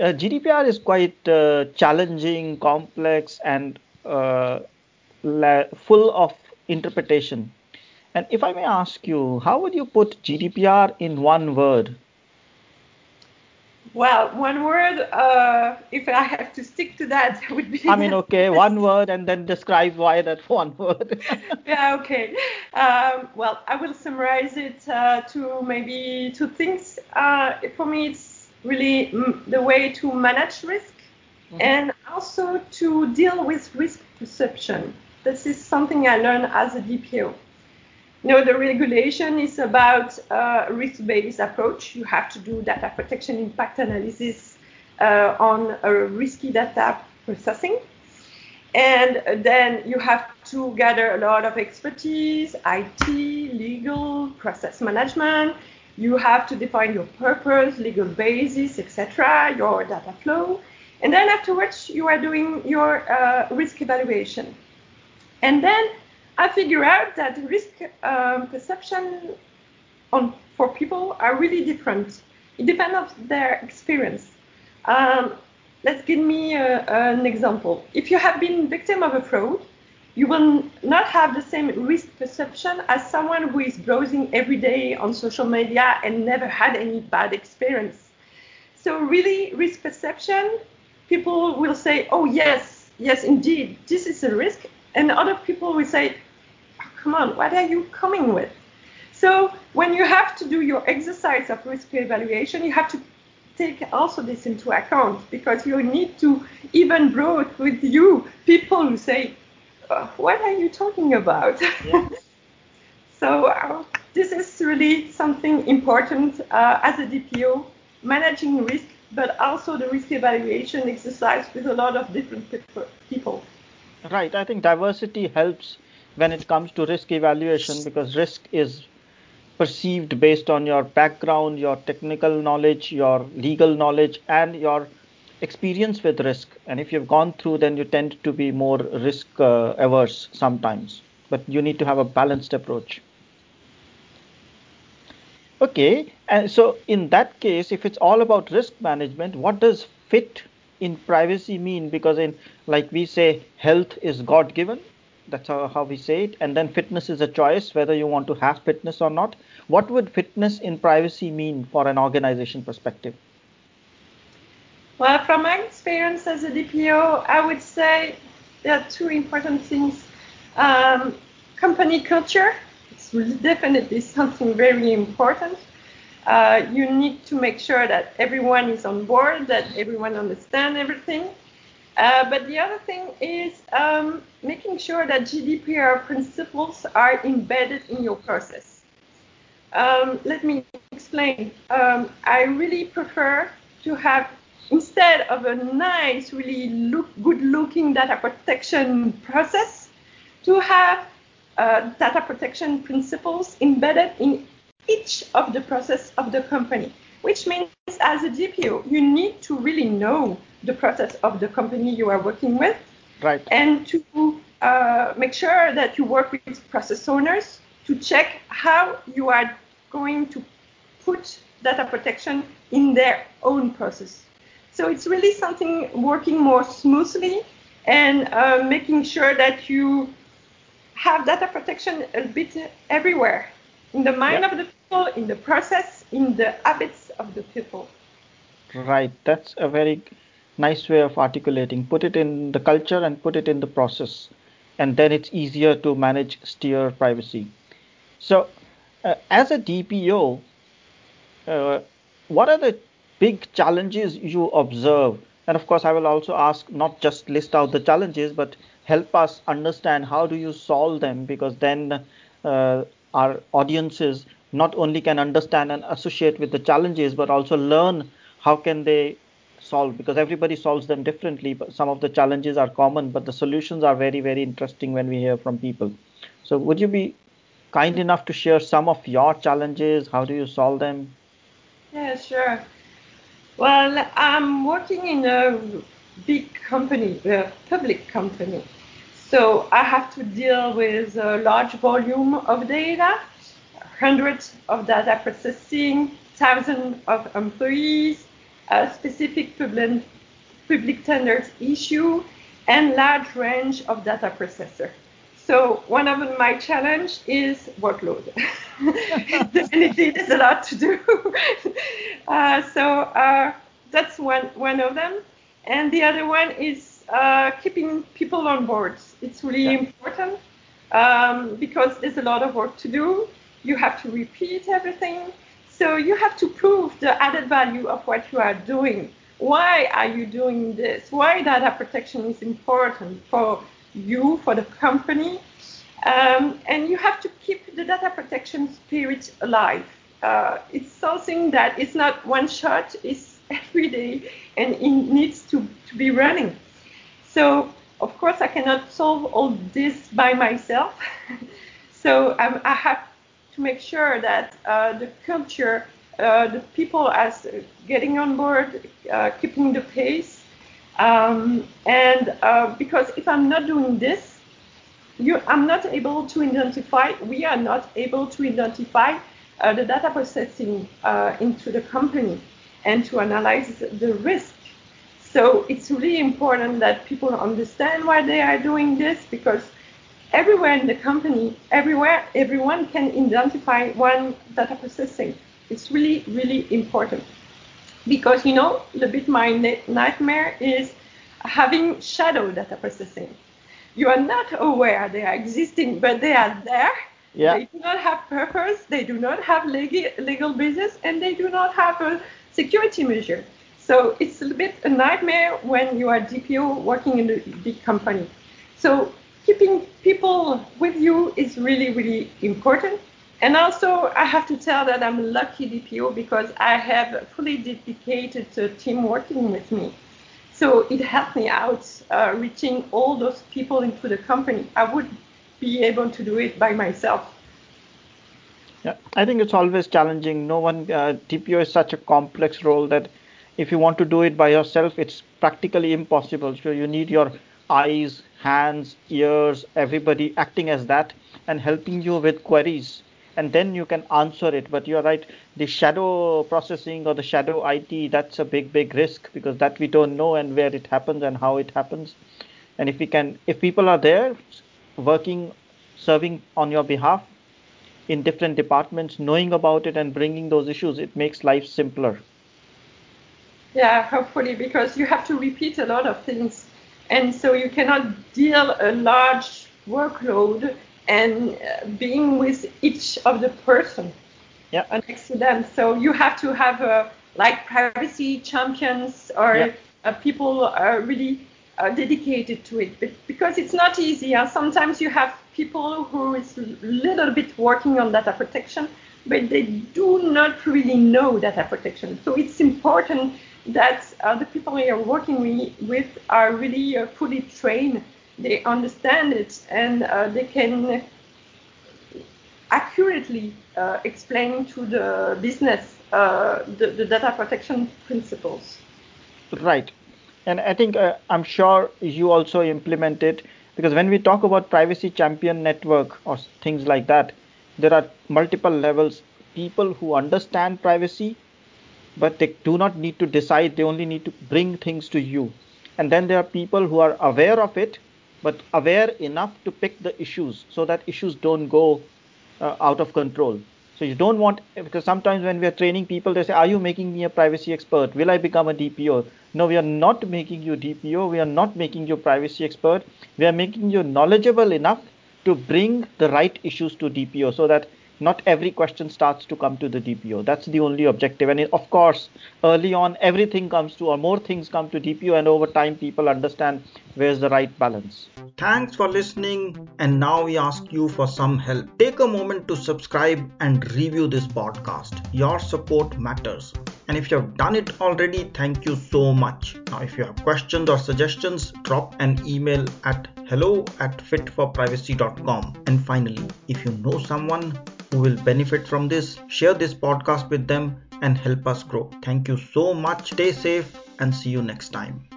uh, GDPR is quite uh, challenging, complex, and uh, la- full of interpretation. And if I may ask you, how would you put GDPR in one word? Well, one word, uh, if I have to stick to that, would be. I mean, okay, one word and then describe why that one word. yeah, okay. Um, well, I will summarize it uh, to maybe two things. Uh, for me, it's really the way to manage risk mm-hmm. and also to deal with risk perception. This is something I learned as a DPO. You know, the regulation is about a risk-based approach. You have to do data protection impact analysis uh, on a risky data processing. And then you have to gather a lot of expertise, IT, legal, process management. You have to define your purpose, legal basis, etc., your data flow. And then afterwards, you are doing your uh, risk evaluation. And then I figure out that risk um, perception on for people are really different. It depends on their experience. Um, let's give me a, an example. If you have been victim of a fraud, you will not have the same risk perception as someone who is browsing every day on social media and never had any bad experience. So really, risk perception, people will say, oh yes, yes indeed, this is a risk, and other people will say, oh, come on, what are you coming with? So when you have to do your exercise of risk evaluation, you have to take also this into account because you need to even brought with you people who say, what are you talking about? Yeah. so uh, this is really something important uh, as a DPO, managing risk, but also the risk evaluation exercise with a lot of different people. Right. I think diversity helps when it comes to risk evaluation because risk is perceived based on your background, your technical knowledge, your legal knowledge, and your experience with risk. And if you've gone through, then you tend to be more risk uh, averse sometimes. But you need to have a balanced approach. Okay, and so in that case, if it's all about risk management, what does fit in privacy mean? Because in like we say, health is God given, that's how, how we say it and then fitness is a choice whether you want to have fitness or not what would fitness in privacy mean for an organization perspective well from my experience as a dpo i would say there are two important things um, company culture it's definitely something very important uh, you need to make sure that everyone is on board that everyone understands everything uh, but the other thing is um, making sure that GDPR principles are embedded in your process. Um, let me explain. Um, I really prefer to have, instead of a nice, really look, good-looking data protection process, to have uh, data protection principles embedded in each of the process of the company, which means as a DPO, you need to really know the process of the company you are working with. Right. And to uh, make sure that you work with process owners to check how you are going to put data protection in their own process. So it's really something working more smoothly and uh, making sure that you have data protection a bit everywhere in the mind of the people, in the process, in the habits of the people. Right. That's a very nice way of articulating. Put it in the culture and put it in the process, and then it's easier to manage steer privacy. So, uh, as a DPO, uh, what are the big challenges you observe? And of course, I will also ask not just list out the challenges, but help us understand how do you solve them because then uh, our audiences not only can understand and associate with the challenges, but also learn how can they solve because everybody solves them differently but some of the challenges are common but the solutions are very very interesting when we hear from people. So would you be kind enough to share some of your challenges? How do you solve them? Yeah sure well i'm working in a big company a public company so i have to deal with a large volume of data hundreds of data processing thousands of employees uh, specific public, public tenders issue, and large range of data processor. So one of my challenge is workload. Definitely, there's a lot to do. uh, so uh, that's one one of them, and the other one is uh, keeping people on board. It's really yeah. important um, because there's a lot of work to do. You have to repeat everything. So you have to prove the added value of what you are doing. Why are you doing this? Why data protection is important for you, for the company. Um, and you have to keep the data protection spirit alive. Uh, it's something that is not one shot, it's every day and it needs to, to be running. So, of course, I cannot solve all this by myself. so, um, I have to make sure that uh, the culture, uh, the people as getting on board, uh, keeping the pace, um, and uh, because if I'm not doing this, you, I'm not able to identify, we are not able to identify uh, the data processing uh, into the company and to analyze the risk. So it's really important that people understand why they are doing this because everywhere in the company, everywhere, everyone can identify one data processing. It's really, really important because you know the bit my nightmare is having shadow data processing. You are not aware they are existing, but they are there. Yeah. They do not have purpose. They do not have legal, legal basis, and they do not have a security measure. So it's a bit a nightmare when you are DPO working in a big company. So keeping people with you is really, really important. And also, I have to tell that I'm lucky DPO because I have a fully dedicated team working with me. So it helped me out uh, reaching all those people into the company. I would be able to do it by myself. Yeah, I think it's always challenging. No one uh, DPO is such a complex role that if you want to do it by yourself, it's practically impossible. So you need your eyes, hands, ears, everybody acting as that and helping you with queries and then you can answer it. But you're right, the shadow processing or the shadow IT, that's a big, big risk because that we don't know and where it happens and how it happens. And if we can, if people are there working, serving on your behalf in different departments, knowing about it and bringing those issues, it makes life simpler. Yeah, hopefully, because you have to repeat a lot of things. And so you cannot deal a large workload and uh, being with each of the person next to them. So you have to have uh, like privacy champions or uh, people are really uh, dedicated to it. But because it's not easy. Uh, sometimes you have people who is a little bit working on data protection, but they do not really know data protection. So it's important that uh, the people you're working with are really fully trained they understand it and uh, they can accurately uh, explain to the business uh, the, the, data protection principles. Right. And I think uh, I'm sure you also implement it because when we talk about privacy champion network or things like that, there are multiple levels. People who understand privacy, but they do not need to decide, they only need to bring things to you. And then there are people who are aware of it but aware enough to pick the issues so that issues don't go uh, out of control. So you don't want because sometimes when we are training people, they say, "Are you making me a privacy expert? Will I become a DPO?" No, we are not making you DPO. We are not making you privacy expert. We are making you knowledgeable enough to bring the right issues to DPO so that not every question starts to come to the DPO. That's the only objective. And of course, early on, everything comes to, or more things come to DPO, and over time, people understand where's the right balance. Thanks for listening. And now we ask you for some help. Take a moment to subscribe and review this podcast. Your support matters. And if you have done it already, thank you so much. Now, if you have questions or suggestions, drop an email at hello at fitforprivacy.com. And finally, if you know someone who will benefit from this, share this podcast with them and help us grow. Thank you so much. Stay safe and see you next time.